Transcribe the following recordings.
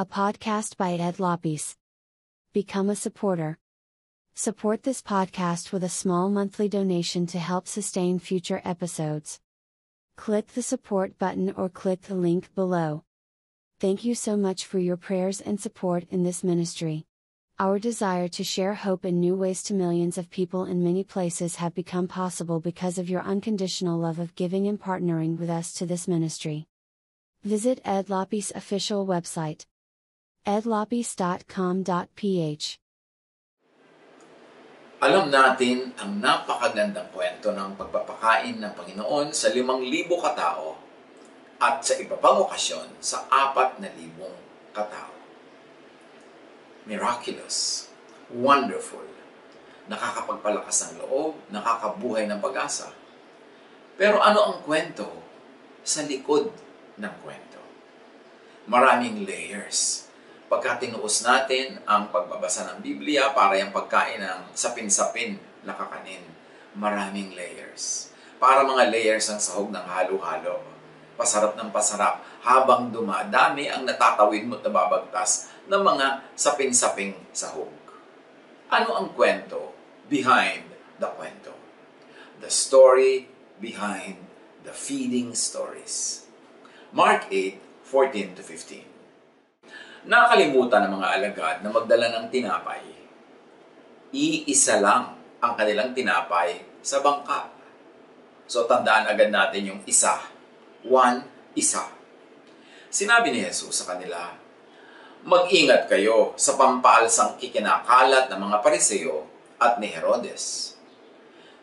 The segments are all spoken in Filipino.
a podcast by Ed Lopes. Become a supporter. Support this podcast with a small monthly donation to help sustain future episodes. Click the support button or click the link below. Thank you so much for your prayers and support in this ministry. Our desire to share hope in new ways to millions of people in many places have become possible because of your unconditional love of giving and partnering with us to this ministry. Visit Ed Lopes' official website edlopes.com.ph Alam natin ang napakagandang kwento ng pagpapakain ng Panginoon sa limang libo katao at sa iba pang okasyon sa apat na libong katao miraculous, wonderful, nakakapagpalakas ng loob, nakakabuhay ng pag-asa. Pero ano ang kwento sa likod ng kwento? Maraming layers. Pagka tinuos natin ang pagbabasa ng Biblia para yung pagkain ng sapin-sapin na kakanin, maraming layers. Para mga layers ng sahog ng halo-halo. Pasarap ng pasarap habang dumadami ang natatawid mo at nababagtas ng mga sapin-saping sahog. Ano ang kwento behind the kwento? The story behind the feeding stories. Mark 8, 14 to 15. Nakalimutan ng mga alagad na magdala ng tinapay. Iisa lang ang kanilang tinapay sa bangka. So tandaan agad natin yung isa. One, isa. Sinabi ni Jesus sa kanila, Mag-ingat kayo sa pampaalsang kikinakalat ng mga pariseo at ni Herodes.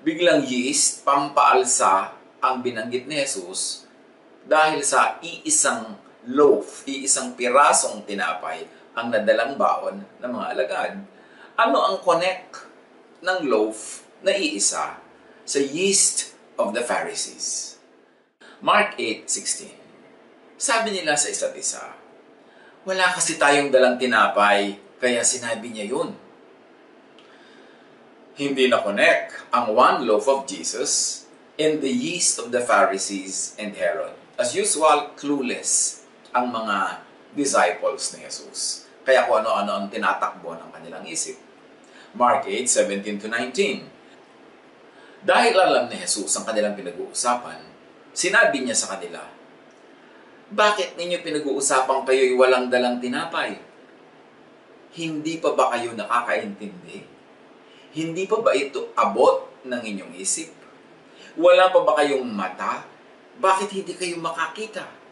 Biglang yeast, pampaalsa ang binanggit ni Jesus dahil sa iisang loaf, iisang pirasong tinapay ang nadalang baon ng mga alagad. Ano ang connect ng loaf na iisa sa yeast of the Pharisees? Mark 8.16 Sabi nila sa isa't isa, wala kasi tayong dalang tinapay, kaya sinabi niya yun. Hindi na connect ang one loaf of Jesus and the yeast of the Pharisees and Herod. As usual, clueless ang mga disciples ni Jesus. Kaya kung ano-ano ang tinatakbo ng kanilang isip. Mark 8, 17 to 19. Dahil alam ni Jesus ang kanilang pinag-uusapan, sinabi niya sa kanila, bakit ninyo pinag-uusapan kayo'y walang dalang tinapay? Hindi pa ba kayo nakakaintindi? Hindi pa ba ito abot ng inyong isip? Wala pa ba kayong mata? Bakit hindi kayo makakita?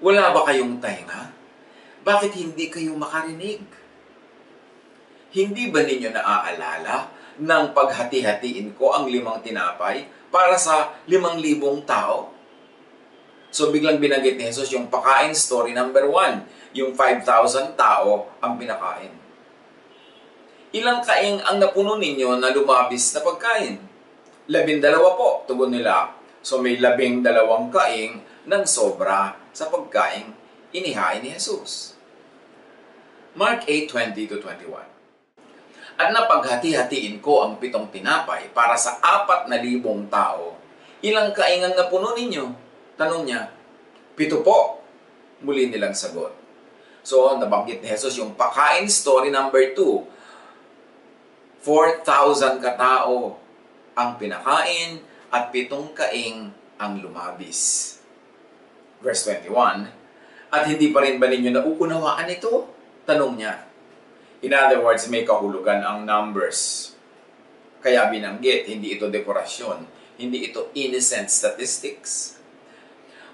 Wala ba kayong tainga? Bakit hindi kayo makarinig? Hindi ba ninyo naaalala ng paghati-hatiin ko ang limang tinapay para sa limang libong tao? So biglang binanggit ni Jesus yung pakain story number one. Yung 5,000 tao ang pinakain. Ilang kaing ang napuno ninyo na lumabis na pagkain? Labindalawa po, tugon nila. So may labing dalawang kaing ng sobra sa pagkain inihain ni Jesus. Mark 8:20 to 21. At napaghati-hatiin ko ang pitong tinapay para sa apat na libong tao. Ilang kaing ang napuno ninyo? Tanong niya, pito po. Muli nilang sagot. So, nabanggit ni Jesus yung pakain story number 2. 4,000 katao ang pinakain at pitong kaing ang lumabis. Verse 21, At hindi pa rin ba ninyo nauunawaan ito? Tanong niya. In other words, may kahulugan ang numbers. Kaya binanggit, hindi ito dekorasyon, hindi ito innocent statistics.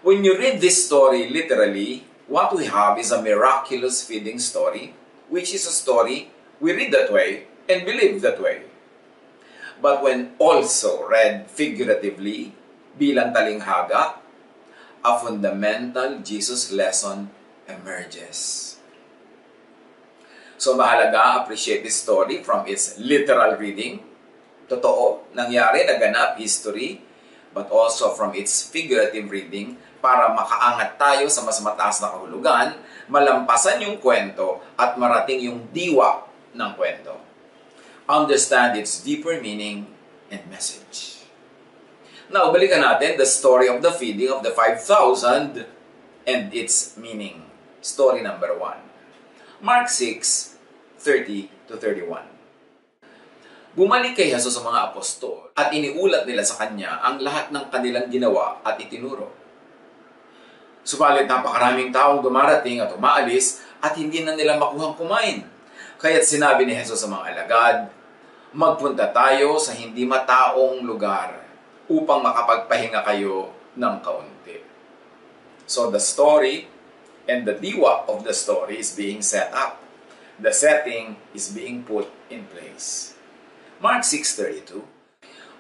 When you read this story literally, what we have is a miraculous feeding story, which is a story we read that way and believe that way. But when also read figuratively, bilang talinghaga, a fundamental Jesus lesson emerges. So mahalaga appreciate this story from its literal reading. Totoo, nangyari, naganap, history, but also from its figurative reading para makaangat tayo sa mas mataas na kahulugan, malampasan yung kwento at marating yung diwa ng kwento. Understand its deeper meaning and message. Now, balikan natin the story of the feeding of the 5,000 and its meaning. story number 1. Mark 6, 30 to 31. Bumalik kay Jesus sa mga apostol at iniulat nila sa kanya ang lahat ng kanilang ginawa at itinuro. Subalit napakaraming taong dumarating at umaalis at hindi na nila makuhang kumain. Kaya't sinabi ni Jesus sa mga alagad, magpunta tayo sa hindi mataong lugar upang makapagpahinga kayo ng kaunti. So the story and the diwa of the story is being set up. The setting is being put in place. Mark 6.32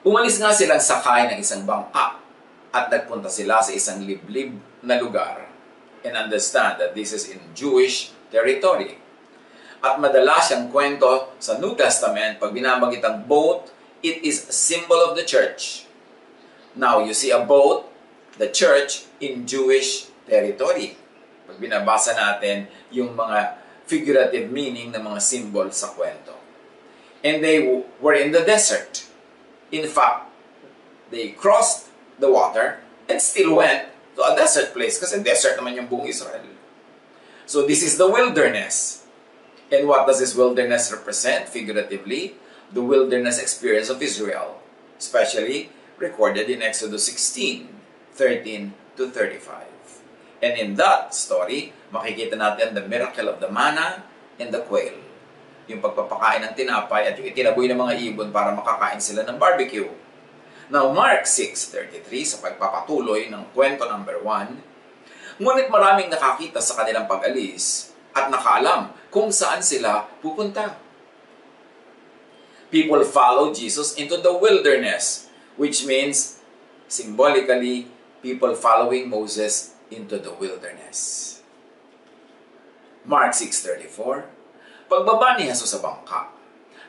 Umalis nga silang sakay ng isang bangka at nagpunta sila sa isang liblib na lugar and understand that this is in Jewish territory. At madalas siyang kwento sa New Testament, pag binabanggit ang boat, it is a symbol of the church. Now, you see a boat, the church, in Jewish territory. Pag binabasa natin yung mga figurative meaning ng mga symbol sa kwento and they were in the desert. In fact, they crossed the water and still went to a desert place kasi desert naman yung buong Israel. So this is the wilderness. And what does this wilderness represent figuratively? The wilderness experience of Israel, especially recorded in Exodus 16, 13 to 35. And in that story, makikita natin the miracle of the manna and the quail yung pagpapakain ng tinapay at yung itinaboy ng mga ibon para makakain sila ng barbecue. Now, Mark 6.33 sa pagpapatuloy ng kwento number 1, ngunit maraming nakakita sa kanilang pag-alis at nakaalam kung saan sila pupunta. People follow Jesus into the wilderness, which means, symbolically, people following Moses into the wilderness. Mark 6.34 Pagbaba ni Jesus sa bangka,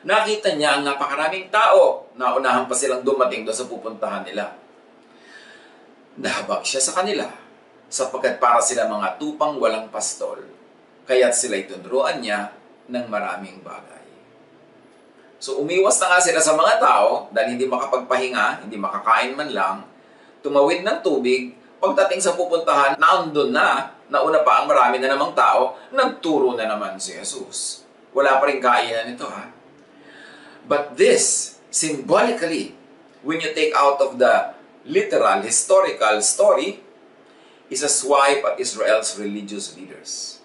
nakita niya ang napakaraming tao na unahan pa silang dumating doon sa pupuntahan nila. Nahabag siya sa kanila sapagkat para sila mga tupang walang pastol, kaya't sila itunuruan niya ng maraming bagay. So umiwas na nga sila sa mga tao dahil hindi makapagpahinga, hindi makakain man lang, tumawid ng tubig, pagdating sa pupuntahan, naandun na, nauna pa ang marami na namang tao, nagturo na naman si Jesus. Wala pa rin kainan ito ha. But this, symbolically, when you take out of the literal, historical story, is a swipe at Israel's religious leaders.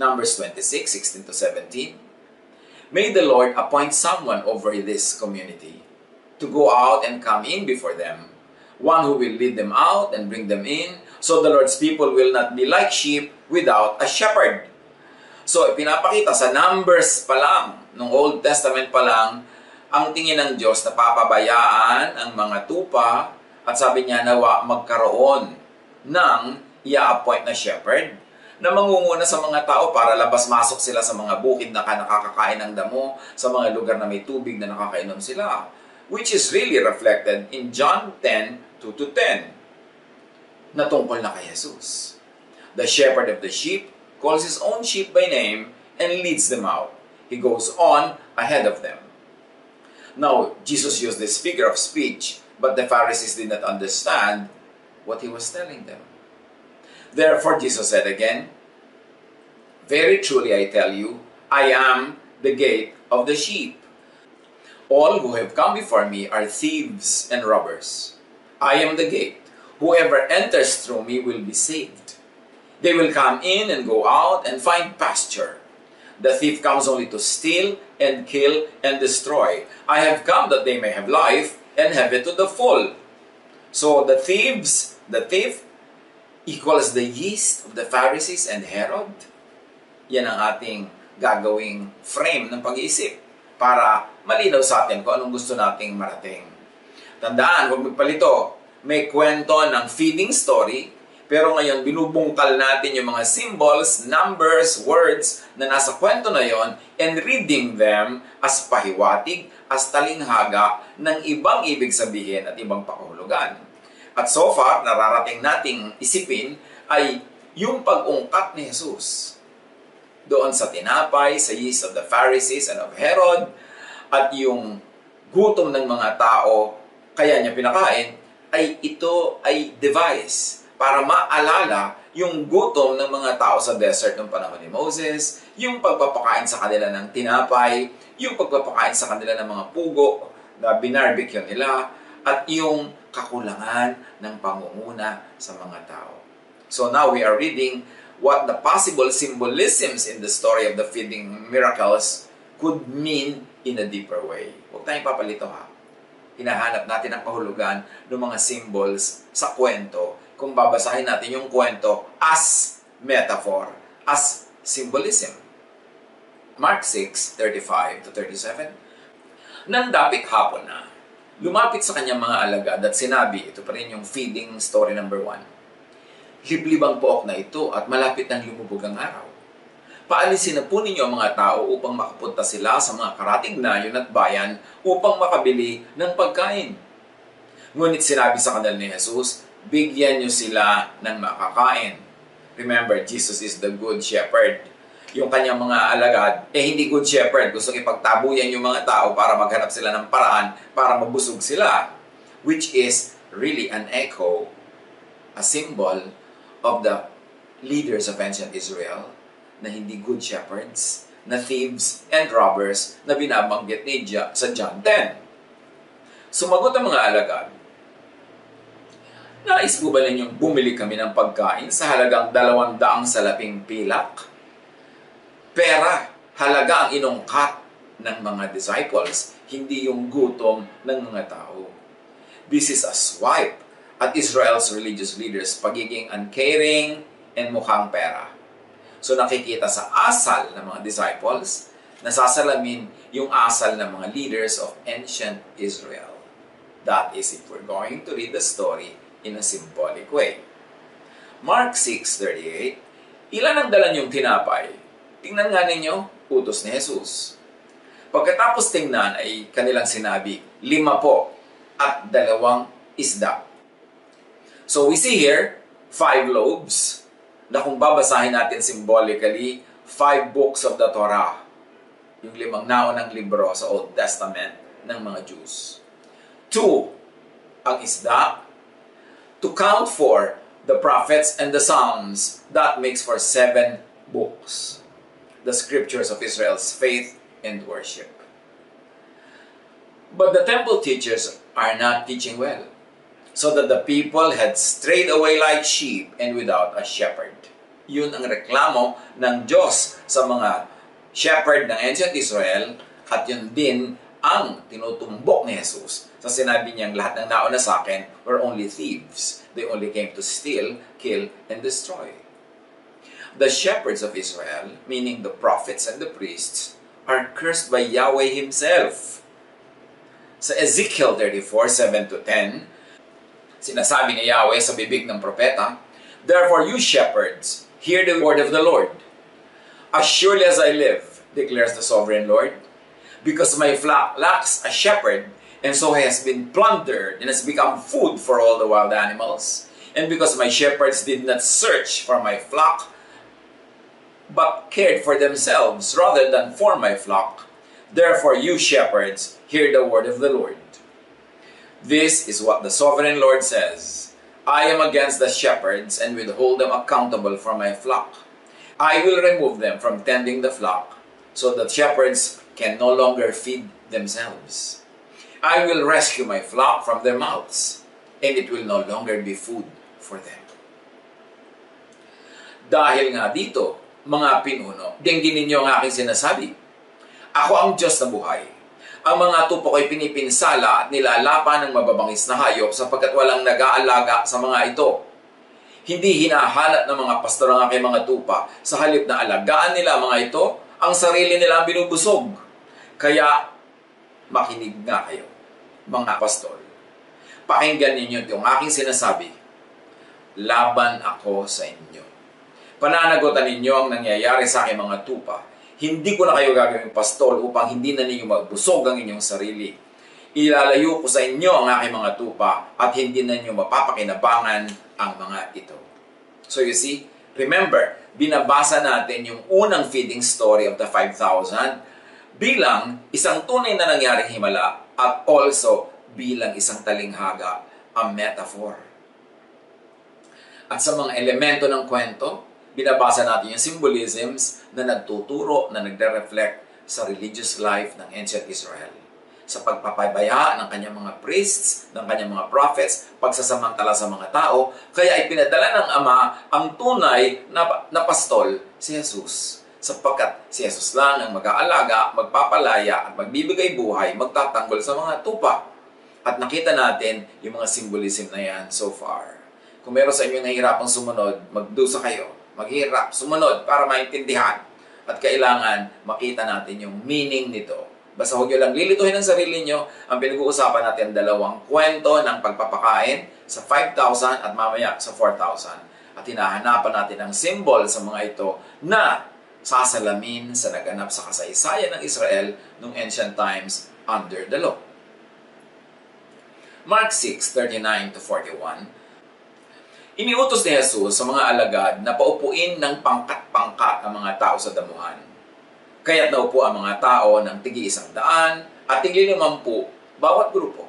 Numbers 26, 16 to 17. May the Lord appoint someone over this community to go out and come in before them, one who will lead them out and bring them in, so the Lord's people will not be like sheep without a shepherd. So, pinapakita sa Numbers pa lang, nung Old Testament pa lang, ang tingin ng Diyos na papabayaan ang mga tupa at sabi niya nawa magkaroon ng i-appoint na shepherd na mangunguna sa mga tao para labas-masok sila sa mga bukid na nakakakain ng damo, sa mga lugar na may tubig na nakakainom sila. Which is really reflected in John 10, 2 to 10, na tungkol na kay Jesus. The shepherd of the sheep calls his own sheep by name, and leads them out. He goes on ahead of them. Now, Jesus used this figure of speech, but the Pharisees did not understand what he was telling them. Therefore, Jesus said again, Very truly I tell you, I am the gate of the sheep. All who have come before me are thieves and robbers. I am the gate. Whoever enters through me will be saved. They will come in and go out and find pasture. The thief comes only to steal and kill and destroy. I have come that they may have life and have it to the full. So the thieves, the thief, equals the yeast of the Pharisees and Herod. Yan ang ating gagawing frame ng pag-iisip para malinaw sa atin kung anong gusto nating marating. Tandaan, huwag magpalito. May kwento ng feeding story pero ngayon, binubungkal natin yung mga symbols, numbers, words na nasa kwento na yon and reading them as pahiwatig, as talinghaga ng ibang ibig sabihin at ibang pakahulugan. At so far, nararating nating isipin ay yung pag-ungkat ni Jesus doon sa tinapay, sa yeast of the Pharisees and of Herod, at yung gutom ng mga tao, kaya niya pinakain, ay ito ay device para maalala yung gutom ng mga tao sa desert ng panahon ni Moses, yung pagpapakain sa kanila ng tinapay, yung pagpapakain sa kanila ng mga pugo na binarbecue nila, at yung kakulangan ng pangunguna sa mga tao. So now we are reading what the possible symbolisms in the story of the feeding miracles could mean in a deeper way. Huwag tayong papalito ha. Hinahanap natin ang kahulugan ng mga symbols sa kwento kung babasahin natin yung kwento as metaphor, as symbolism. Mark 6, 35 to 37. Nang dapit hapon na, lumapit sa kanyang mga alagad at sinabi, ito pa rin yung feeding story number 1 Liblib ang pook na ito at malapit nang lumubog ang araw. Paalisin na po ninyo ang mga tao upang makapunta sila sa mga karating nayon at bayan upang makabili ng pagkain. Ngunit sinabi sa kanila ni Jesus, bigyan niyo sila ng makakain. Remember, Jesus is the good shepherd. Yung kanyang mga alagad, eh hindi good shepherd. Gusto ipagtabuyan yung mga tao para maghanap sila ng paraan para mabusog sila. Which is really an echo, a symbol of the leaders of ancient Israel na hindi good shepherds, na thieves and robbers na binabanggit ni John, sa John 10. Sumagot ang mga alagad, Nais po ba ninyong bumili kami ng pagkain sa halagang dalawang daang salaping pilak? Pera, halaga ang inungkat ng mga disciples, hindi yung gutom ng mga tao. This is a swipe at Israel's religious leaders pagiging uncaring and mukhang pera. So nakikita sa asal ng mga disciples, nasasalamin yung asal ng mga leaders of ancient Israel. That is if we're going to read the story in a symbolic way. Mark 6.38 Ilan ang dala niyong tinapay? Tingnan nga ninyo, utos ni Jesus. Pagkatapos tingnan ay kanilang sinabi, lima po at dalawang isda. So we see here, five lobes, na kung babasahin natin symbolically, five books of the Torah. Yung limang naon ng libro sa Old Testament ng mga Jews. Two, ang isda. To count for the prophets and the Psalms, that makes for seven books. The scriptures of Israel's faith and worship. But the temple teachers are not teaching well so that the people had strayed away like sheep and without a shepherd. Yun ang reklamo ng Diyos sa mga shepherd ng ancient Israel at yun din ang tinutumbok ni Jesus sa sinabi niyang lahat ng nauna sa akin were only thieves. They only came to steal, kill, and destroy. The shepherds of Israel, meaning the prophets and the priests, are cursed by Yahweh Himself. Sa Ezekiel 34, 7 to 10, Sinasabi ni Yahweh sa bibig ng propeta, Therefore you shepherds, hear the word of the Lord. As surely as I live, declares the sovereign Lord, because my flock lacks a shepherd, and so has been plundered and has become food for all the wild animals, and because my shepherds did not search for my flock, but cared for themselves rather than for my flock, therefore you shepherds, hear the word of the Lord. This is what the sovereign Lord says I am against the shepherds and will hold them accountable for my flock. I will remove them from tending the flock so that shepherds can no longer feed themselves. I will rescue my flock from their mouths, and it will no longer be food for them. Dahil nga dito, mga pinuno, dinggin ninyo ang aking sinasabi. Ako ang Diyos na buhay ang mga tupok ay pinipinsala at nilalapan ng mababangis na hayop sapagkat walang nag-aalaga sa mga ito. Hindi hinahalat ng mga pastor ang aking mga tupa. Sa halip na alagaan nila mga ito, ang sarili nila ang binubusog. Kaya, makinig nga kayo, mga pastor. Pakinggan ninyo itong aking sinasabi. Laban ako sa inyo. Pananagutan ninyo ang nangyayari sa aking mga tupa hindi ko na kayo gagawing pastol upang hindi na ninyo magbusog ang inyong sarili. Ilalayo ko sa inyo ang aking mga tupa at hindi na ninyo mapapakinabangan ang mga ito. So you see, remember, binabasa natin yung unang feeding story of the 5,000 bilang isang tunay na nangyaring himala at also bilang isang talinghaga, a metaphor. At sa mga elemento ng kwento, binabasa natin yung symbolisms na nagtuturo, na nagre-reflect sa religious life ng ancient Israel sa pagpapabaya ng kanyang mga priests, ng kanyang mga prophets, pagsasamantala sa mga tao, kaya ipinadala ng Ama ang tunay na, na pastol, si Jesus. Sapagkat si Jesus lang ang mag-aalaga, magpapalaya, at magbibigay buhay, magtatanggol sa mga tupa. At nakita natin yung mga symbolism na yan so far. Kung meron sa inyo nahihirapang sumunod, magdusa kayo. Maghirap, sumunod para maintindihan. At kailangan makita natin yung meaning nito Basta huwag nyo lang lilituhin ang sarili nyo. Ang pinag-uusapan natin dalawang kwento ng pagpapakain sa 5,000 at mamaya sa 4,000. At hinahanapan natin ang symbol sa mga ito na sasalamin sa naganap sa kasaysayan ng Israel noong ancient times under the law. Mark 6:39 to 41 Iniutos ni Jesus sa mga alagad na paupuin ng pangkat-pangkat ang mga tao sa damuhan Kaya't naupo ang mga tao ng tigi isang daan at tigli limampu bawat grupo.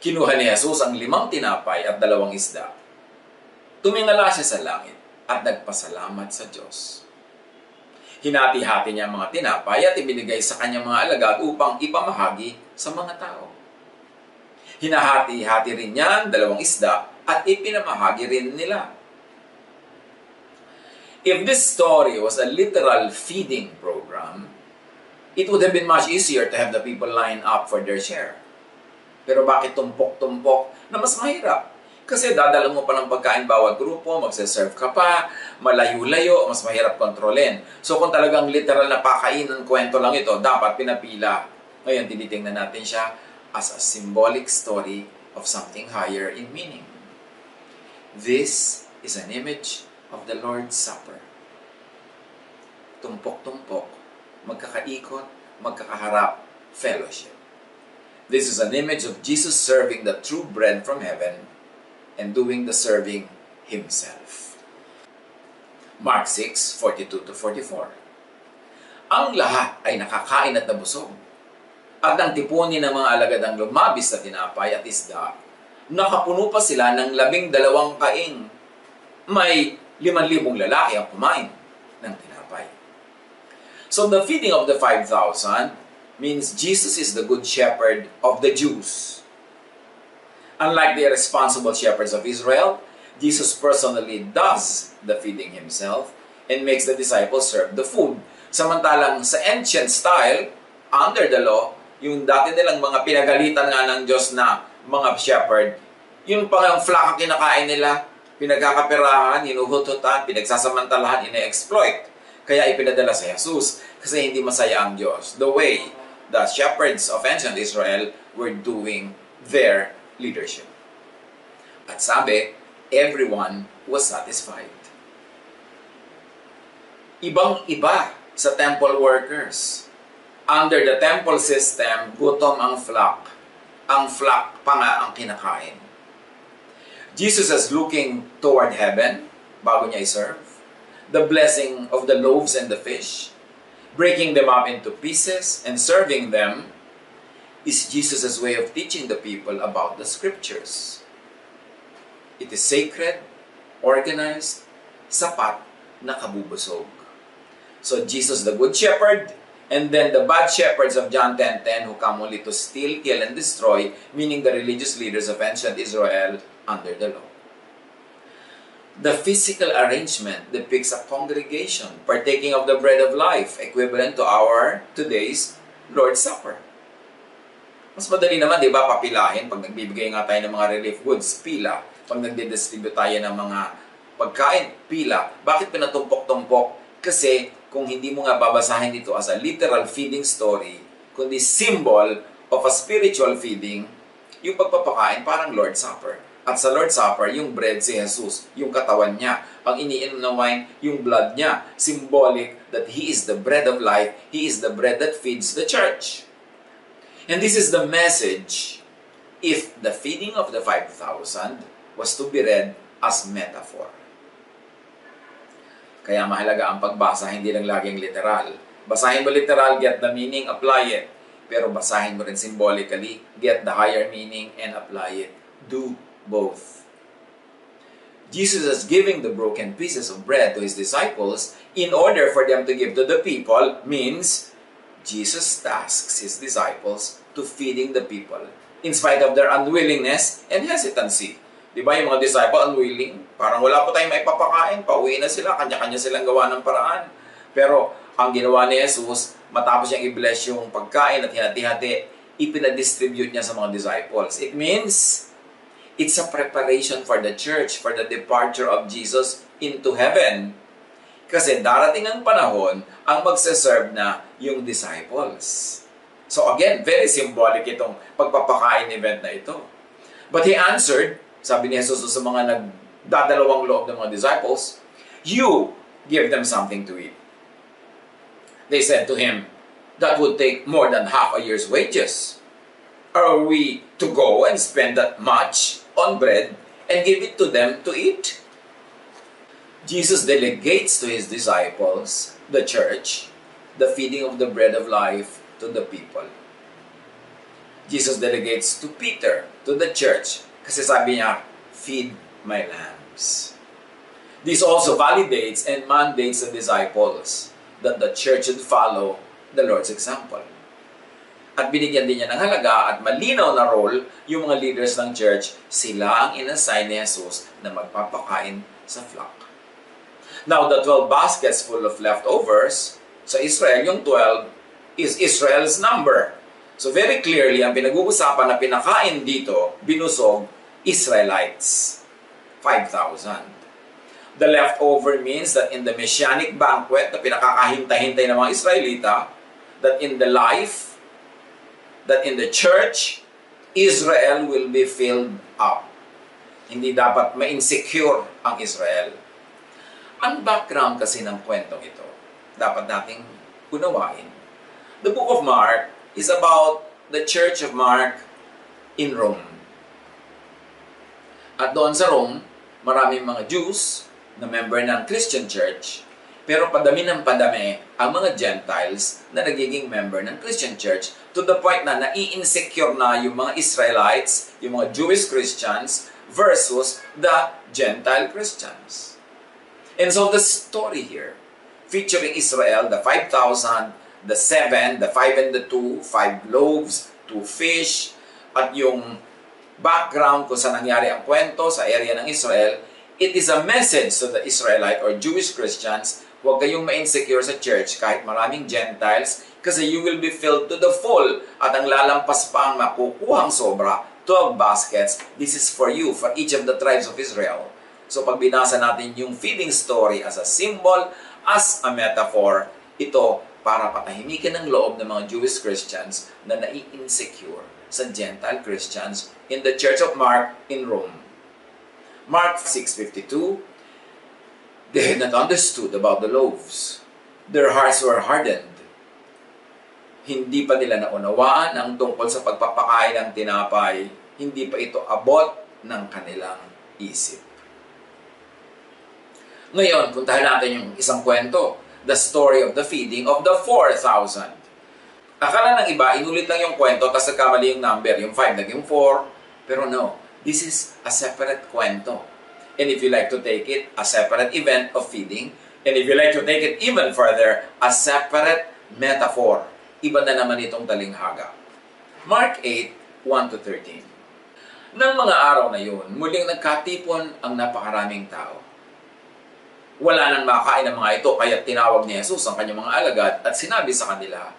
Kinuha ni Jesus ang limang tinapay at dalawang isda. Tumingala siya sa langit at nagpasalamat sa Diyos. Hinati-hati niya ang mga tinapay at ibinigay sa kanyang mga alagad upang ipamahagi sa mga tao. Hinahati-hati rin niya ang dalawang isda at ipinamahagi rin nila If this story was a literal feeding program, it would have been much easier to have the people line up for their share. Pero bakit tumpok-tumpok na mas mahirap? Kasi dadala mo pa ng pagkain bawat grupo, magse-serve ka pa, malayo-layo, mas mahirap kontrolin. So kung talagang literal na pakainan kwento lang ito, dapat pinapila. Ngayon, tinitingnan natin siya as a symbolic story of something higher in meaning. This is an image of the Lord's Supper. Tumpok-tumpok, magkakaikot, magkakaharap, fellowship. This is an image of Jesus serving the true bread from heaven and doing the serving himself. Mark 6, 42 to 44. Ang lahat ay nakakain at nabusog. At nang tipunin ng mga alagadang lumabis sa tinapay at isda, nakapuno pa sila ng labing dalawang kaing. May liman libong lalaki ang kumain ng tinapay. So the feeding of the 5,000 means Jesus is the good shepherd of the Jews. Unlike the irresponsible shepherds of Israel, Jesus personally does the feeding himself and makes the disciples serve the food. Samantalang sa ancient style, under the law, yung dati nilang mga pinagalitan nga ng Diyos na mga shepherd, yung pang flock ang kinakain nila, pinagkakaperahan, hinuhututan, pinagsasamantalahan, ine-exploit. Kaya ipinadala sa Jesus kasi hindi masaya ang Diyos. The way the shepherds of ancient Israel were doing their leadership. At sabi, everyone was satisfied. Ibang-iba sa temple workers. Under the temple system, gutom ang flock. Ang flock pa nga ang kinakain Jesus is looking toward heaven bago niya i-serve. The blessing of the loaves and the fish, breaking them up into pieces and serving them is Jesus' way of teaching the people about the scriptures. It is sacred, organized, sapat, nakabubusog. So Jesus the Good Shepherd, and then the bad shepherds of John 10.10 who come only to steal, kill, and destroy, meaning the religious leaders of ancient Israel, under the law. The physical arrangement depicts a congregation partaking of the bread of life, equivalent to our today's Lord's Supper. Mas madali naman, di ba, papilahin pag nagbibigay nga tayo ng mga relief goods, pila. Pag nagdi-distribute tayo ng mga pagkain, pila. Bakit pinatumpok-tumpok? Kasi kung hindi mo nga babasahin dito as a literal feeding story, kundi symbol of a spiritual feeding, yung pagpapakain parang Lord's Supper. At sa Lord's Supper, yung bread si Jesus, yung katawan niya. Ang iniinom na wine, yung blood niya. Symbolic that He is the bread of life. He is the bread that feeds the church. And this is the message if the feeding of the 5,000 was to be read as metaphor. Kaya mahalaga ang pagbasa, hindi lang laging literal. Basahin mo literal, get the meaning, apply it. Pero basahin mo rin symbolically, get the higher meaning, and apply it. Do both. Jesus is giving the broken pieces of bread to his disciples in order for them to give to the people means Jesus tasks his disciples to feeding the people in spite of their unwillingness and hesitancy. Di ba yung mga disciple unwilling? Parang wala po tayong maipapakain, pauwi na sila, kanya-kanya silang gawa ng paraan. Pero ang ginawa ni Jesus, matapos niyang i-bless yung pagkain at hinati-hati, ipinadistribute niya sa mga disciples. It means It's a preparation for the church, for the departure of Jesus into heaven. Kasi darating ang panahon, ang magsaserve na yung disciples. So again, very symbolic itong pagpapakain event na ito. But he answered, sabi ni Jesus sa mga nagdadalawang loob ng mga disciples, You give them something to eat. They said to him, That would take more than half a year's wages. Are we to go and spend that much on bread and give it to them to eat. Jesus delegates to his disciples, the church, the feeding of the bread of life to the people. Jesus delegates to Peter, to the church, kasi sabi niya, feed my lambs. This also validates and mandates the disciples that the church should follow the Lord's example at binigyan din niya ng halaga at malinaw na role yung mga leaders ng church, sila ang inassign ni Jesus na magpapakain sa flock. Now, the 12 baskets full of leftovers, sa Israel, yung 12 is Israel's number. So very clearly, ang pinag-uusapan na pinakain dito, binusog, Israelites. 5,000. The leftover means that in the Messianic banquet na pinakakahintay-hintay ng mga Israelita, that in the life that in the church, Israel will be filled up. Hindi dapat ma-insecure ang Israel. Ang background kasi ng kwentong ito, dapat nating unawain. The book of Mark is about the church of Mark in Rome. At doon sa Rome, maraming mga Jews na member ng Christian church pero padami ng padami ang mga Gentiles na nagiging member ng Christian Church to the point na nai-insecure na yung mga Israelites, yung mga Jewish Christians versus the Gentile Christians. And so the story here, featuring Israel, the 5,000, the 7, the 5 and the 2, 5 loaves, 2 fish, at yung background kung saan nangyari ang kwento sa area ng Israel, it is a message to the Israelite or Jewish Christians Huwag kayong ma-insecure sa church kahit maraming Gentiles kasi you will be filled to the full at ang lalampas pa ang makukuhang sobra, 12 baskets, this is for you, for each of the tribes of Israel. So pag binasa natin yung feeding story as a symbol, as a metaphor, ito para patahimikin ang loob ng mga Jewish Christians na nai-insecure sa Gentile Christians in the Church of Mark in Rome. Mark 6.52 They had not understood about the loaves. Their hearts were hardened. Hindi pa nila naunawaan ang tungkol sa pagpapakain ng tinapay. Hindi pa ito abot ng kanilang isip. Ngayon, puntahan natin yung isang kwento. The story of the feeding of the 4,000. Akala ng iba, inulit lang yung kwento, tapos nagkamali yung number. Yung 5 naging 4. Pero no, this is a separate kwento. And if you like to take it, a separate event of feeding. And if you like to take it even further, a separate metaphor. Iba na naman itong talinghaga. Mark 8, 1 to 13. Nang mga araw na yun, muling nagkatipon ang napakaraming tao. Wala nang makain ng mga ito, kaya tinawag ni Jesus ang kanyang mga alagad at sinabi sa kanila,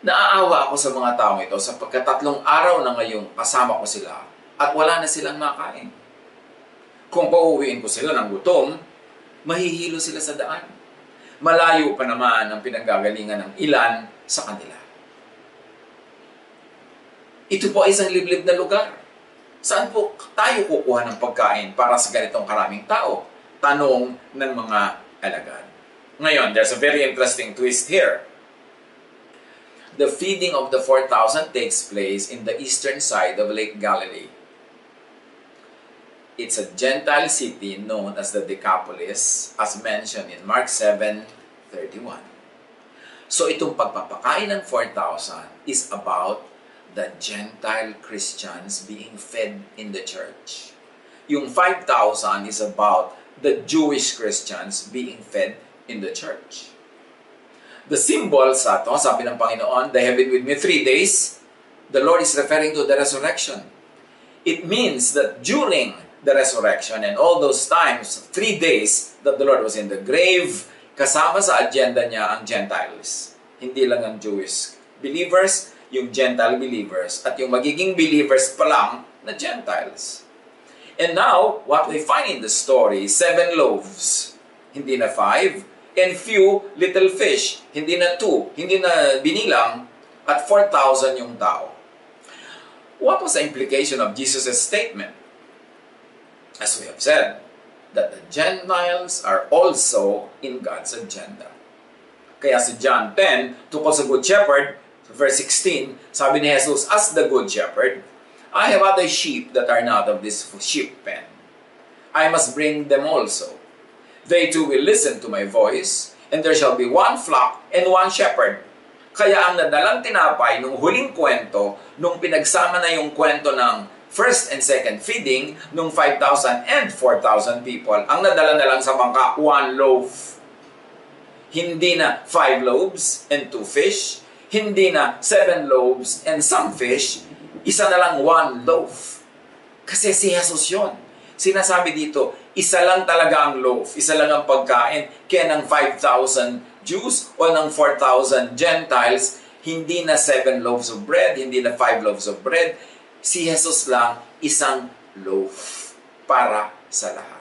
Naaawa ako sa mga taong ito sapagkat tatlong araw na ngayong kasama ko sila at wala na silang makain. Kung pauwiin ko sila ng gutom, mahihilo sila sa daan. Malayo pa naman ang pinanggagalingan ng ilan sa kanila. Ito po ay isang liblib na lugar. Saan po tayo kukuha ng pagkain para sa ganitong karaming tao? Tanong ng mga alagad. Ngayon, there's a very interesting twist here. The feeding of the 4,000 takes place in the eastern side of Lake Galilee. It's a Gentile city known as the Decapolis as mentioned in Mark 7:31. So itong pagpapakain ng 4,000 is about the Gentile Christians being fed in the church. yung 5,000 is about the Jewish Christians being fed in the church. The symbol sa to, sabi ng Panginoon, they have been with me three days. The Lord is referring to the resurrection. It means that during the resurrection and all those times, three days that the Lord was in the grave, kasama sa agenda niya ang Gentiles. Hindi lang ang Jewish believers, yung Gentile believers, at yung magiging believers pa lang na Gentiles. And now, what we find in the story, seven loaves, hindi na five, and few little fish, hindi na two, hindi na binilang, at 4,000 yung tao. What was the implication of Jesus' statement? As we have said, that the Gentiles are also in God's agenda. Kaya si John 10, tungkol sa Good Shepherd, verse 16, sabi ni Jesus, As the Good Shepherd, I have other sheep that are not of this sheep pen. I must bring them also. They too will listen to my voice, and there shall be one flock and one shepherd. Kaya ang nadalang tinapay nung huling kwento, nung pinagsama na yung kwento ng first and second feeding, nung 5,000 and 4,000 people, ang nadala na lang sa bangka, one loaf. Hindi na five loaves and two fish. Hindi na seven loaves and some fish. Isa na lang one loaf. Kasi si Jesus yon. Sinasabi dito, isa lang talaga ang loaf, isa lang ang pagkain, kaya ng 5,000 Jews o ng 4,000 Gentiles, hindi na 7 loaves of bread, hindi na 5 loaves of bread, si Jesus lang isang loaf para sa lahat.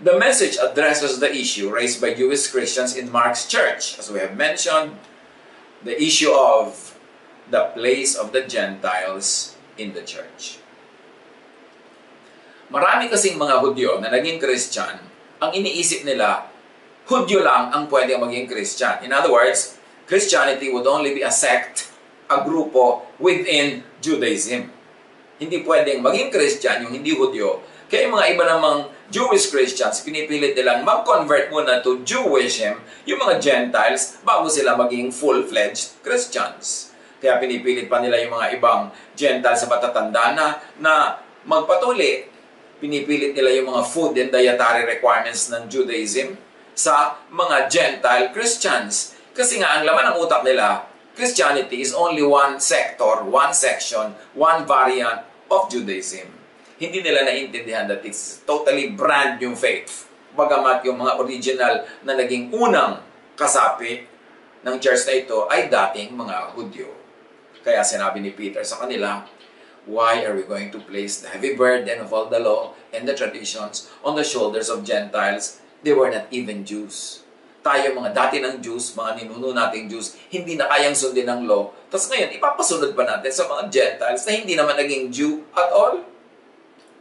The message addresses the issue raised by Jewish Christians in Mark's church. As we have mentioned, the issue of the place of the Gentiles in the church. Marami kasing mga Hudyo na naging Christian, ang iniisip nila, Hudyo lang ang pwede maging Christian. In other words, Christianity would only be a sect, a grupo within Judaism. Hindi pwedeng maging Christian yung hindi Hudyo. Kaya yung mga iba namang Jewish Christians, pinipilit nilang mag-convert muna to Jewism, yung mga Gentiles, bago sila maging full-fledged Christians. Kaya pinipilit pa nila yung mga ibang Gentiles sa patatanda na, na magpatuli pinipilit nila yung mga food and dietary requirements ng Judaism sa mga Gentile Christians. Kasi nga, ang laman ng utak nila, Christianity is only one sector, one section, one variant of Judaism. Hindi nila naintindihan that it's totally brand new faith. Bagamat yung mga original na naging unang kasapi ng church na ito ay dating mga Hudyo. Kaya sinabi ni Peter sa kanila, Why are we going to place the heavy burden of all the law and the traditions on the shoulders of Gentiles? They were not even Jews. Tayo mga dati ng Jews, mga ninuno nating Jews, hindi na kayang sundin ng law. Tapos ngayon, ipapasunod pa natin sa mga Gentiles na hindi naman naging Jew at all?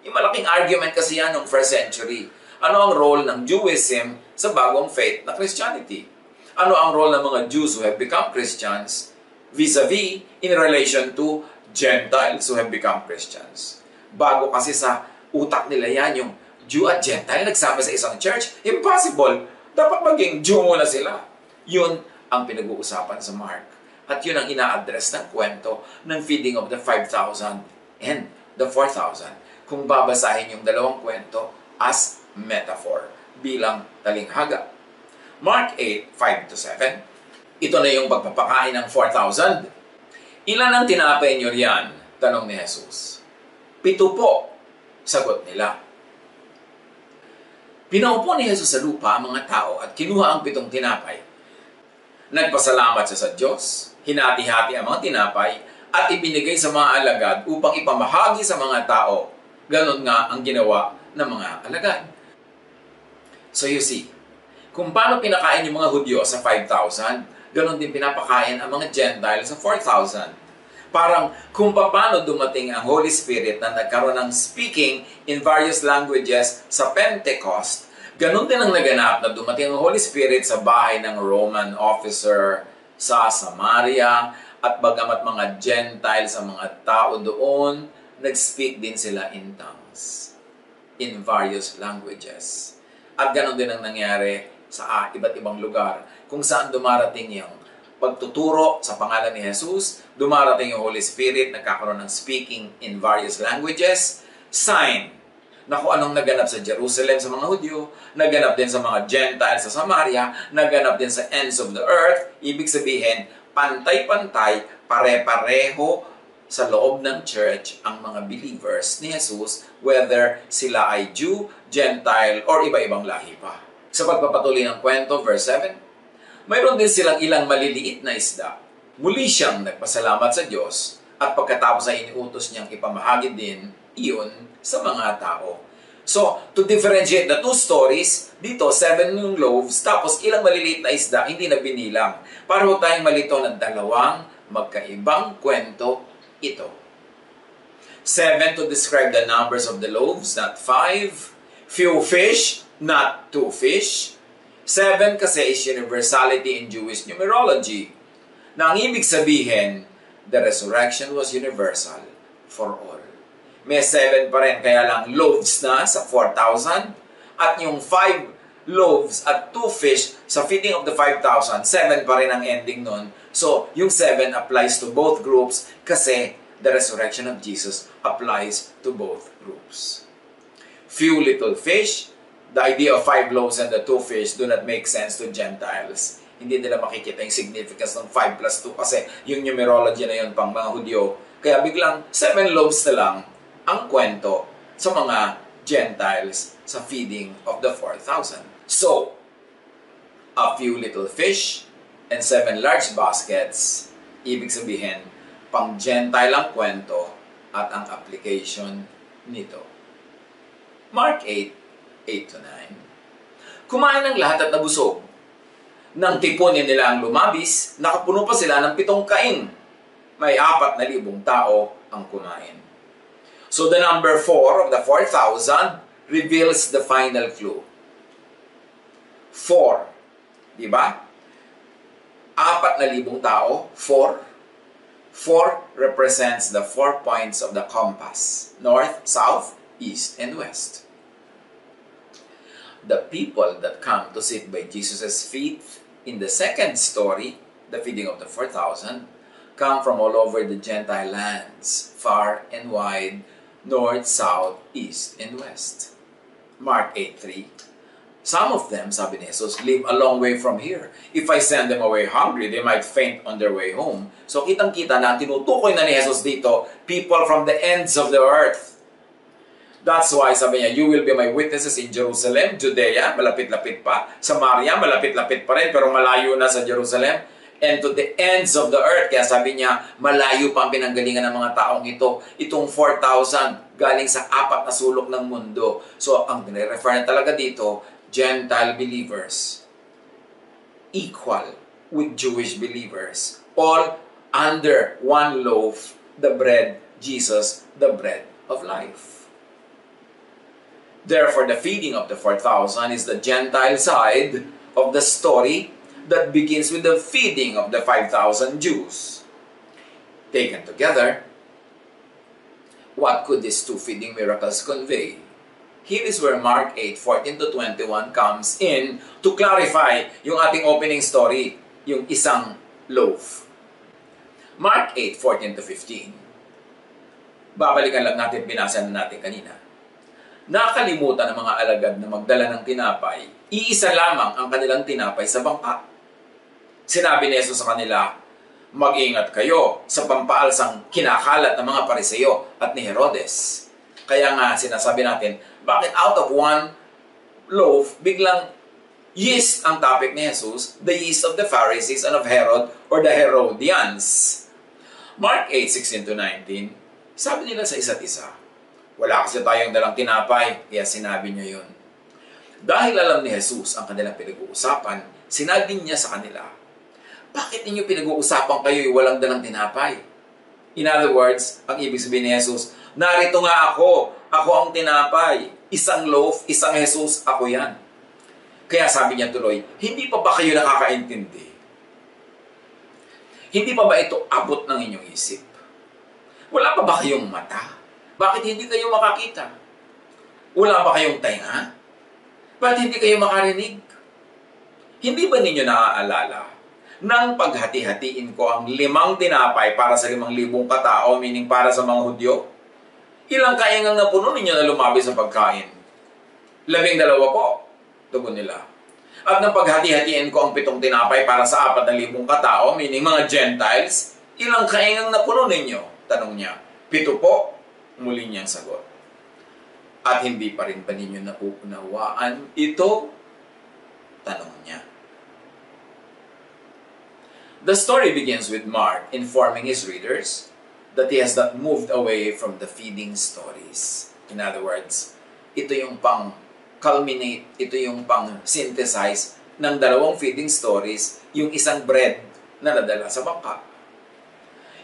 Yung malaking argument kasi yan ng first century. Ano ang role ng Jewism sa bagong faith na Christianity? Ano ang role ng mga Jews who have become Christians vis-a-vis in relation to Gentiles who have become Christians. Bago kasi sa utak nila yan, yung Jew at Gentile nagsama sa isang church, impossible. Dapat maging Jew muna sila. Yun ang pinag-uusapan sa Mark. At yun ang ina-address ng kwento ng feeding of the 5,000 and the 4,000. Kung babasahin yung dalawang kwento as metaphor bilang talinghaga. Mark 8, 5 to 7. Ito na yung pagpapakain ng 4,000 Ilan ang tinapay niyo riyan? Tanong ni Jesus. Pito po, sagot nila. Pinaupo ni Jesus sa lupa ang mga tao at kinuha ang pitong tinapay. Nagpasalamat siya sa Diyos, hinati-hati ang mga tinapay, at ibinigay sa mga alagad upang ipamahagi sa mga tao. Ganon nga ang ginawa ng mga alagad. So you see, kung paano pinakain yung mga Hudyo sa 5,000, ganon din pinapakain ang mga Gentiles sa 4,000. Parang kung paano dumating ang Holy Spirit na nagkaroon ng speaking in various languages sa Pentecost, ganon din ang naganap na dumating ang Holy Spirit sa bahay ng Roman officer sa Samaria at bagamat mga Gentiles sa mga tao doon, nag-speak din sila in tongues in various languages. At ganon din ang nangyari sa iba't ibang lugar kung saan dumarating yung pagtuturo sa pangalan ni Jesus, dumarating yung Holy Spirit, nagkakaroon ng speaking in various languages, sign na kung anong naganap sa Jerusalem sa mga Hudyo, naganap din sa mga Gentiles sa Samaria, naganap din sa ends of the earth. Ibig sabihin, pantay-pantay, pare-pareho sa loob ng church ang mga believers ni Jesus, whether sila ay Jew, Gentile, or iba-ibang lahi pa. Sa pagpapatuloy ng kwento, verse 7, mayroon din silang ilang maliliit na isda. Muli siyang nagpasalamat sa Diyos at pagkatapos ay iniutos niyang ipamahagi din iyon sa mga tao. So, to differentiate the two stories, dito, seven yung loaves, tapos ilang maliliit na isda, hindi na binilang. Para ho tayong malito ng dalawang magkaibang kwento ito. Seven to describe the numbers of the loaves, not five. Few fish, not two fish. Seven kasi is universality in Jewish numerology. Na ang ibig sabihin, the resurrection was universal for all may 7 pa rin, kaya lang loaves na sa 4,000 at yung 5 loaves at 2 fish sa feeding of the 5,000, 7 pa rin ang ending nun. So, yung 7 applies to both groups kasi the resurrection of Jesus applies to both groups. Few little fish, the idea of 5 loaves and the 2 fish do not make sense to Gentiles. Hindi nila makikita yung significance ng 5 plus 2 kasi yung numerology na yun pang mga Hudyo. Kaya biglang 7 loaves na lang ang kwento sa mga Gentiles sa feeding of the 4,000. So, a few little fish and seven large baskets, ibig sabihin, pang Gentile ang kwento at ang application nito. Mark 8, 8 to 9. Kumain ng lahat at nabusog. Nang tipunin nila ang lumabis, nakapuno pa sila ng pitong kain. May apat na libong tao ang kumain. So the number 4 of the 4,000 reveals the final clue. 4. Di ba? Apat na libong tao, 4. 4 represents the four points of the compass. North, south, east, and west. The people that come to sit by Jesus' feet in the second story, the feeding of the 4,000, come from all over the Gentile lands, far and wide, north, south, east, and west. Mark 8.3 Some of them, sabi ni Jesus, live a long way from here. If I send them away hungry, they might faint on their way home. So kitang-kita na tinutukoy na ni Jesus dito, people from the ends of the earth. That's why sabi niya, you will be my witnesses in Jerusalem, Judea, malapit-lapit pa. Samaria, malapit-lapit pa rin, pero malayo na sa Jerusalem and to the ends of the earth. Kaya sabi niya, malayo pa ang pinanggalingan ng mga taong ito. Itong 4,000 galing sa apat na sulok ng mundo. So, ang nire-refer na talaga dito, Gentile believers equal with Jewish believers. All under one loaf, the bread, Jesus, the bread of life. Therefore, the feeding of the 4,000 is the Gentile side of the story that begins with the feeding of the 5,000 Jews. Taken together, what could these two feeding miracles convey? Here is where Mark 8, 14 to 21 comes in to clarify yung ating opening story, yung isang loaf. Mark 8, 14 to 15. Babalikan lang natin, binasa na natin kanina. Nakalimutan ng mga alagad na magdala ng tinapay, iisa lamang ang kanilang tinapay sa bangka. Sinabi ni Jesus sa kanila, mag-ingat kayo sa pampaalsang kinakalat ng mga pariseyo at ni Herodes. Kaya nga sinasabi natin, bakit out of one loaf, biglang yeast ang topic ni Jesus, the yeast of the Pharisees and of Herod or the Herodians. Mark 8, 16 to 19, sabi nila sa isa't isa, wala kasi tayong dalang tinapay, kaya sinabi niya yun. Dahil alam ni Jesus ang kanilang pinag-uusapan, sinabi niya sa kanila, bakit ninyo pinag-uusapan kayo walang dalang tinapay? In other words, ang ibig sabihin ni Jesus, narito nga ako, ako ang tinapay. Isang loaf, isang Jesus, ako yan. Kaya sabi niya tuloy, hindi pa ba kayo nakakaintindi? Hindi pa ba ito abot ng inyong isip? Wala pa ba kayong mata? Bakit hindi kayo makakita? Wala ba kayong tainga? Bakit hindi kayo makarinig? Hindi ba ninyo naaalala nang paghati-hatiin ko ang limang tinapay para sa limang libong katao, meaning para sa mga Hudyo, Ilang kaingang napuno ninyo na lumabi sa pagkain? Labing dalawa po, tugon nila. At nang paghati-hatiin ko ang pitong tinapay para sa apat na libong katao, meaning mga Gentiles, ilang kaingang napuno ninyo? Tanong niya. Pito po, muli niyang sagot. At hindi pa rin ba ninyo nauunawaan ito? Tanong niya. The story begins with Mark informing his readers that he has not moved away from the feeding stories. In other words, ito yung pang culminate, ito yung pang synthesize ng dalawang feeding stories, yung isang bread na nadala sa bangka.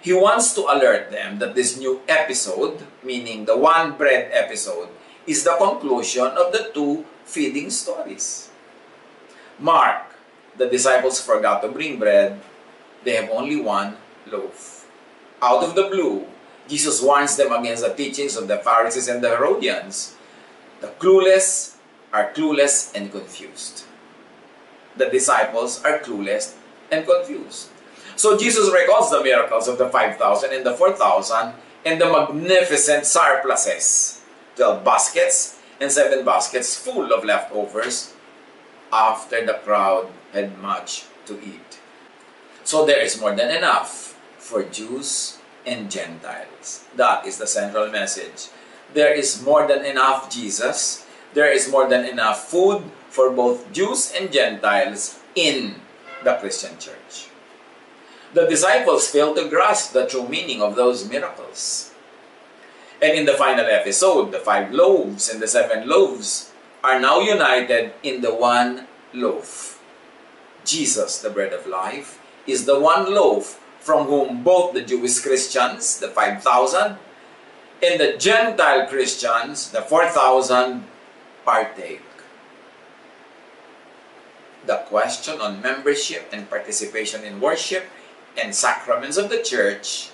He wants to alert them that this new episode, meaning the one bread episode, is the conclusion of the two feeding stories. Mark, the disciples forgot to bring bread, they have only one loaf. Out of the blue, Jesus warns them against the teachings of the Pharisees and the Herodians. The clueless are clueless and confused. The disciples are clueless and confused. So Jesus recalls the miracles of the 5,000 and the 4,000 and the magnificent surpluses. 12 baskets and 7 baskets full of leftovers after the crowd had much to eat. So there is more than enough for Jews and Gentiles. That is the central message. There is more than enough Jesus. There is more than enough food for both Jews and Gentiles in the Christian church. The disciples failed to grasp the true meaning of those miracles. And in the final episode, the five loaves and the seven loaves are now united in the one loaf. Jesus, the bread of life, is the one loaf from whom both the Jewish Christians, the 5,000, and the Gentile Christians, the 4,000, partake. The question on membership and participation in worship and sacraments of the church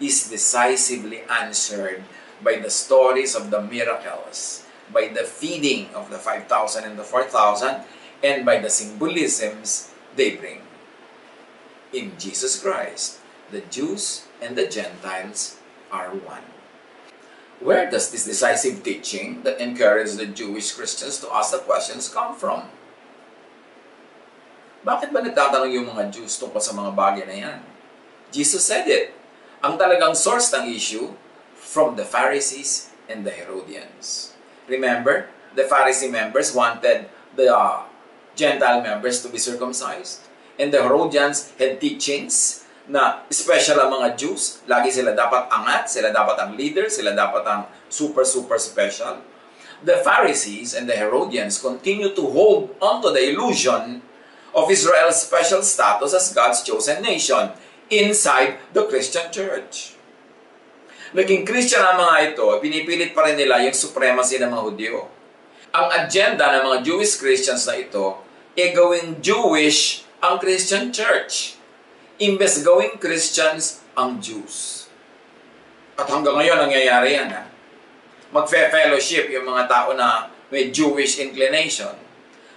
is decisively answered by the stories of the miracles, by the feeding of the 5,000 and the 4,000, and by the symbolisms they bring in Jesus Christ, the Jews and the Gentiles are one. Where does this decisive teaching that encourages the Jewish Christians to ask the questions come from? Bakit ba nagtatanong yung mga Jews tungkol sa mga bagay na yan? Jesus said it. Ang talagang source ng issue from the Pharisees and the Herodians. Remember, the Pharisee members wanted the uh, Gentile members to be circumcised and the Herodians had teachings na special ang mga Jews. Lagi sila dapat angat, sila dapat ang leader, sila dapat ang super, super special. The Pharisees and the Herodians continue to hold onto the illusion of Israel's special status as God's chosen nation inside the Christian church. Naging Christian ang mga ito, pinipilit pa rin nila yung supremacy ng mga Hudyo. Ang agenda ng mga Jewish Christians na ito ay gawing Jewish ang Christian Church. Imbes gawing Christians ang Jews. At hanggang ngayon, nangyayari yan. Ha? Magfe-fellowship yung mga tao na may Jewish inclination.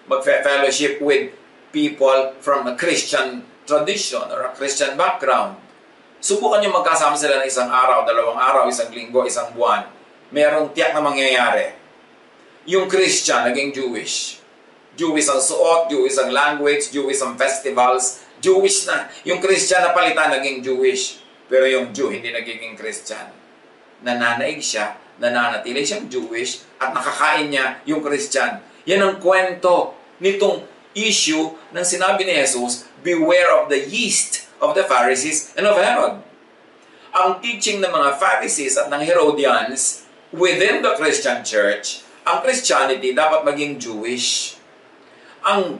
Magfe-fellowship with people from a Christian tradition or a Christian background. Subukan nyo magkasama sila ng isang araw, dalawang araw, isang linggo, isang buwan. Merong tiyak na mangyayari. Yung Christian naging Jewish Jewish ang suot, Jewish ang language, Jewish ang festivals, Jewish na. Yung Christian na palitan naging Jewish. Pero yung Jew hindi nagiging Christian. Nananaig siya, nananatili siyang Jewish, at nakakain niya yung Christian. Yan ang kwento nitong issue ng sinabi ni Jesus, Beware of the yeast of the Pharisees and of Herod. Ang teaching ng mga Pharisees at ng Herodians within the Christian church, ang Christianity dapat maging Jewish ang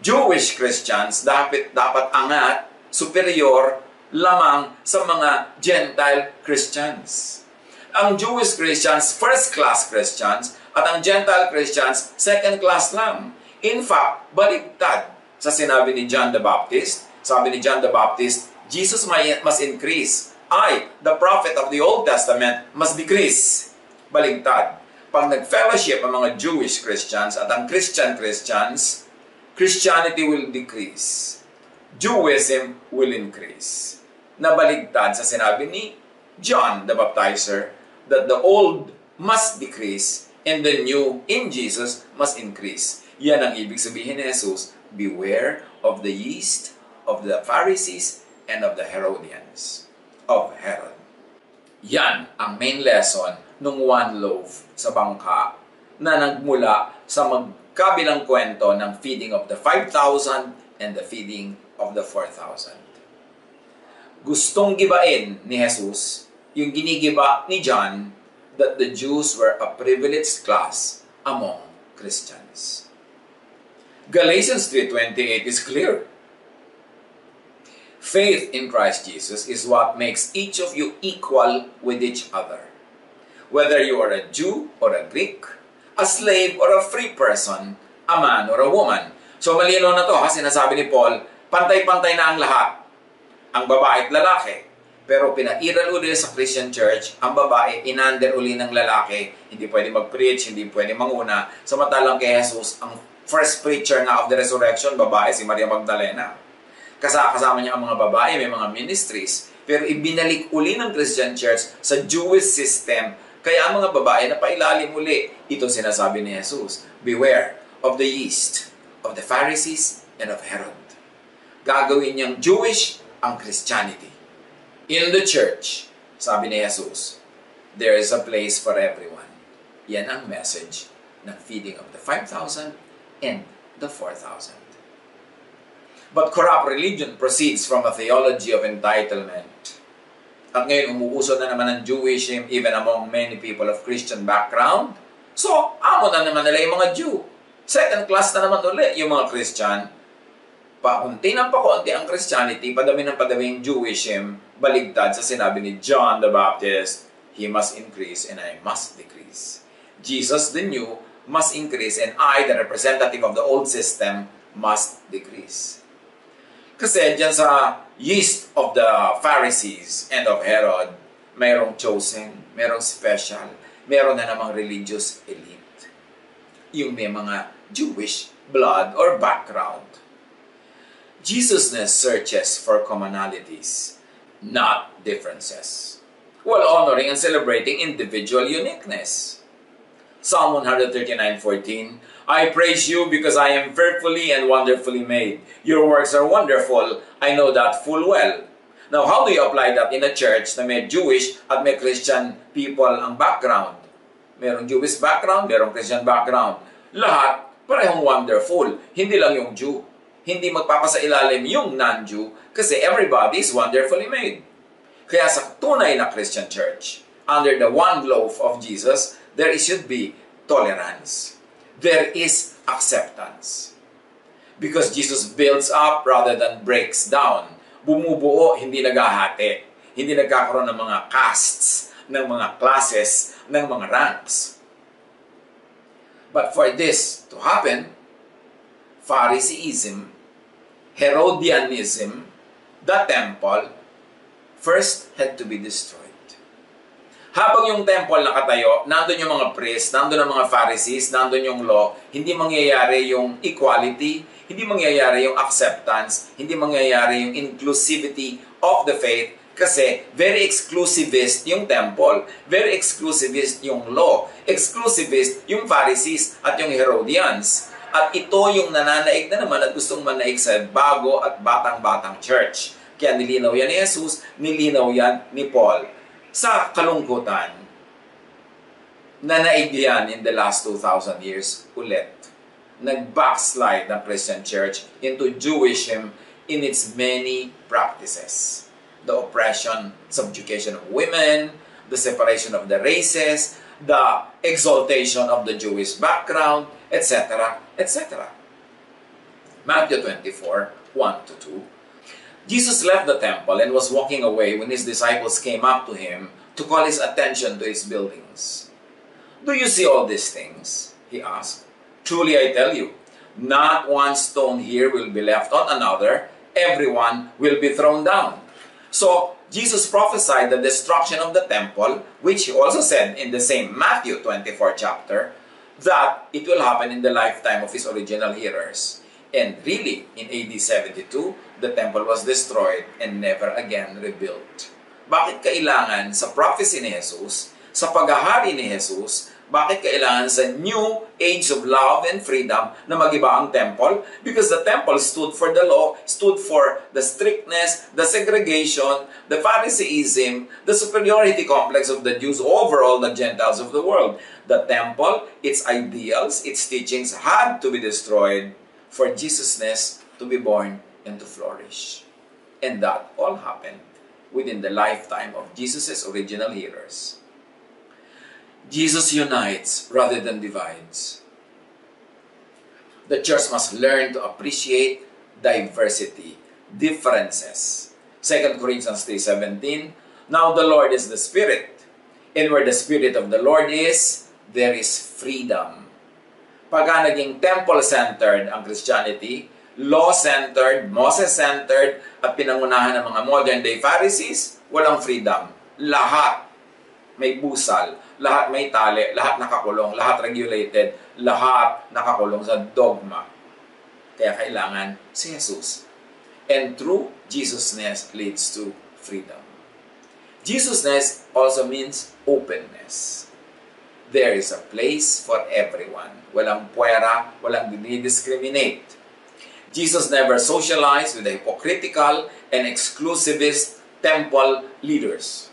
Jewish Christians dapat dapat angat superior lamang sa mga Gentile Christians. Ang Jewish Christians, first-class Christians, at ang Gentile Christians, second-class lang. In fact, baligtad sa sinabi ni John the Baptist. Sabi ni John the Baptist, Jesus must increase. I, the prophet of the Old Testament, must decrease. Baligtad pag nag-fellowship ang mga Jewish Christians at ang Christian Christians, Christianity will decrease. Jewism will increase. Nabaligtad sa sinabi ni John the Baptizer, that the old must decrease and the new in Jesus must increase. Yan ang ibig sabihin ni Jesus, beware of the yeast of the Pharisees and of the Herodians of Herod. Yan ang main lesson ng one loaf sa bangka na nagmula sa magkabilang kwento ng feeding of the 5,000 and the feeding of the 4,000. Gustong gibain ni Jesus yung ginigiba ni John that the Jews were a privileged class among Christians. Galatians 3.28 is clear. Faith in Christ Jesus is what makes each of you equal with each other. Whether you are a Jew or a Greek, a slave or a free person, a man or a woman. So malino na to ha, sinasabi ni Paul, pantay-pantay na ang lahat. Ang babae at lalaki. Pero pinairal uli sa Christian Church, ang babae, inander uli ng lalaki. Hindi pwede mag-preach, hindi pwede manguna. Samantalang kay Jesus, ang first preacher nga of the resurrection, babae, si Maria Magdalena. Kasama niya ang mga babae, may mga ministries. Pero ibinalik uli ng Christian Church sa Jewish system. Kaya ang mga babae na pailalim uli. Ito sinasabi ni Jesus. Beware of the yeast of the Pharisees and of Herod. Gagawin niyang Jewish ang Christianity. In the church, sabi ni Jesus, there is a place for everyone. Yan ang message ng feeding of the 5,000 and the 4,000. But corrupt religion proceeds from a theology of entitlement. At ngayon, umuuso na naman ang Jewism even among many people of Christian background. So, amo na naman nila yung mga Jew. Second class na naman ulit yung mga Christian. Pakunti ng pakunti ang Christianity, padami ng padami yung Jewism, baligtad sa sinabi ni John the Baptist, He must increase and I must decrease. Jesus, the new, must increase and I, the representative of the old system, must decrease. Kasi dyan sa yeast of the Pharisees and of Herod, mayroong chosen, mayroong special, mayroon na namang religious elite. Yung may mga Jewish blood or background. Jesusness searches for commonalities, not differences, while honoring and celebrating individual uniqueness. Psalm 139:14 I praise you because I am fearfully and wonderfully made. Your works are wonderful. I know that full well. Now, how do you apply that in a church na may Jewish at may Christian people ang background? Merong Jewish background, merong Christian background. Lahat, parehong wonderful. Hindi lang yung Jew. Hindi magpapasailalim yung non-Jew kasi everybody is wonderfully made. Kaya sa tunay na Christian church, under the one loaf of Jesus, there should be tolerance there is acceptance. Because Jesus builds up rather than breaks down. Bumubuo, hindi nagahati. Hindi nagkakaroon ng mga castes, ng mga classes, ng mga ranks. But for this to happen, Phariseeism, Herodianism, the temple, first had to be destroyed. Habang yung temple nakatayo, nandun yung mga priests, nandun ang mga Pharisees, nandun yung law, hindi mangyayari yung equality, hindi mangyayari yung acceptance, hindi mangyayari yung inclusivity of the faith kasi very exclusivist yung temple, very exclusivist yung law, exclusivist yung Pharisees at yung Herodians. At ito yung nananaig na naman at gustong manaig sa bago at batang-batang church. Kaya nilinaw yan ni Jesus, nilinaw yan ni Paul sa kalungkutan na naigyan in the last 2,000 years ulit. Nag-backslide ng Christian Church into Jewishm in its many practices. The oppression, subjugation of women, the separation of the races, the exaltation of the Jewish background, etc., etc. Matthew 24, 1 to 2 Jesus left the temple and was walking away when his disciples came up to him to call his attention to his buildings. Do you see all these things? He asked. Truly I tell you, not one stone here will be left on another, everyone will be thrown down. So, Jesus prophesied the destruction of the temple, which he also said in the same Matthew 24 chapter, that it will happen in the lifetime of his original hearers. And really, in AD 72, the temple was destroyed and never again rebuilt. Bakit kailangan sa prophecy ni Jesus sa paghahari ni Jesus, bakit kailangan sa new age of love and freedom na magiba ang temple? Because the temple stood for the law, stood for the strictness, the segregation, the Phariseeism, the superiority complex of the Jews over all the Gentiles of the world. The temple, its ideals, its teachings had to be destroyed for Jesusness to be born and to flourish. And that all happened within the lifetime of Jesus' original hearers. Jesus unites rather than divides. The church must learn to appreciate diversity, differences. 2 Corinthians 3.17 Now the Lord is the Spirit, and where the Spirit of the Lord is, there is freedom. Pagka naging temple-centered ang Christianity, law-centered, Moses-centered, at pinangunahan ng mga modern-day Pharisees, walang freedom. Lahat may busal, lahat may tali, lahat nakakulong, lahat regulated, lahat nakakulong sa dogma. Kaya kailangan si Jesus. And true Jesusness leads to freedom. Jesusness also means openness. There is a place for everyone. Walang puwera, walang dinidiscriminate. Jesus never socialized with the hypocritical and exclusivist temple leaders.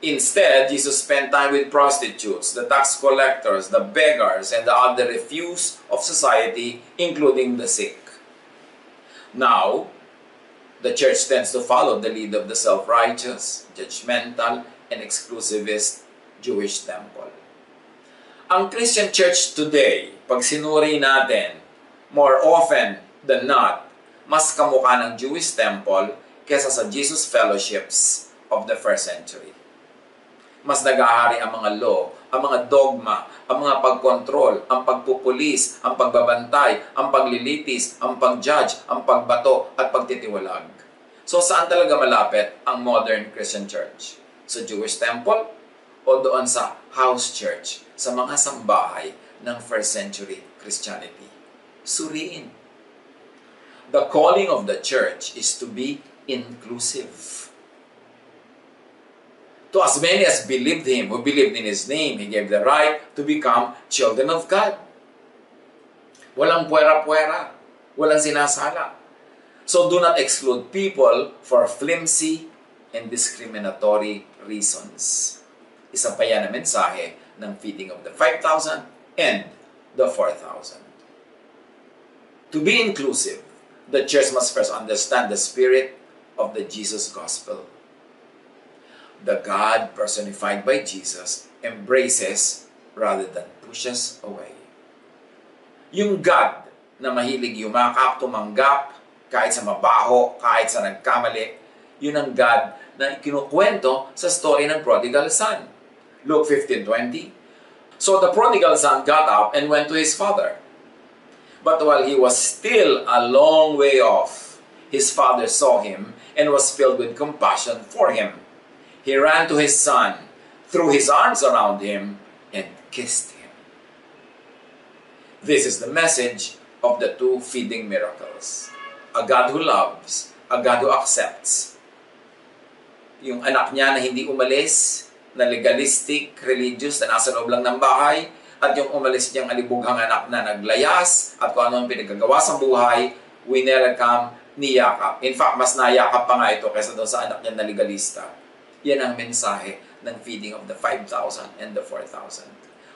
Instead, Jesus spent time with prostitutes, the tax collectors, the beggars, and the other refuse of society, including the sick. Now, the church tends to follow the lead of the self-righteous, judgmental, and exclusivist Jewish temple. Ang Christian church today, pag sinuri natin, more often than not, mas kamukha ng Jewish temple kesa sa Jesus fellowships of the first century mas nag-ahari ang mga law, ang mga dogma, ang mga pagkontrol, ang pagpupulis, ang pagbabantay, ang paglilitis, ang pag-judge, ang pagbato, at pagtitiwalag. So saan talaga malapit ang modern Christian church? Sa Jewish temple o doon sa house church, sa mga sambahay ng first century Christianity? Suriin. The calling of the church is to be inclusive to as many as believed him, who believed in his name, he gave the right to become children of God. Walang puwera-puwera. Walang sinasala. So do not exclude people for flimsy and discriminatory reasons. Isa pa yan ang mensahe ng feeding of the 5,000 and the 4,000. To be inclusive, the church must first understand the spirit of the Jesus gospel the God personified by Jesus embraces rather than pushes away. Yung God na mahilig yumakap, tumanggap, kahit sa mabaho, kahit sa nagkamali, yun ang God na kinukwento sa story ng prodigal son. Luke 15.20 So the prodigal son got up and went to his father. But while he was still a long way off, his father saw him and was filled with compassion for him he ran to his son, threw his arms around him, and kissed him. This is the message of the two feeding miracles. A God who loves, a God who accepts. Yung anak niya na hindi umalis, na legalistic, religious, na nasa loob lang ng bahay, at yung umalis niyang alibughang anak na naglayas, at kung ano ang pinagagawa sa buhay, winelcome, niyakap. In fact, mas nayakap pa nga ito kaysa doon sa anak niya na legalista. Yan ang mensahe ng feeding of the 5,000 and the 4,000.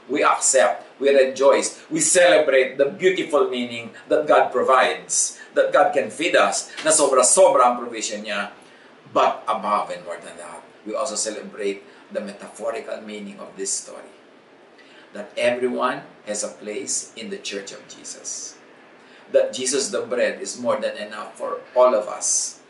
We accept, we rejoice, we celebrate the beautiful meaning that God provides, that God can feed us, na sobra-sobra ang provision niya. But above and more than that, we also celebrate the metaphorical meaning of this story. That everyone has a place in the church of Jesus. That Jesus the bread is more than enough for all of us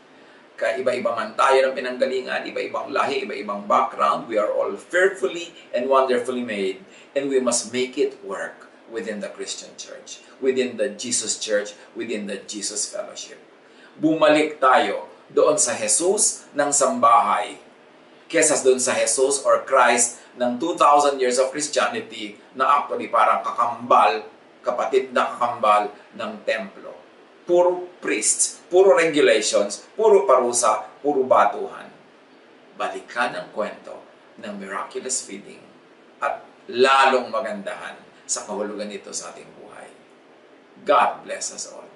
kaya iba-iba man tayo ng pinanggalingan, iba-ibang lahi, iba-ibang background, we are all fearfully and wonderfully made. And we must make it work within the Christian church, within the Jesus church, within the Jesus fellowship. Bumalik tayo doon sa Jesus ng sambahay kesa doon sa Jesus or Christ ng 2,000 years of Christianity na actually parang kakambal, kapatid na kakambal ng templo. Puro priests, puro regulations, puro parusa, puro batuhan. Balikan ang kwento ng miraculous feeding at lalong magandahan sa kahulugan nito sa ating buhay. God bless us all.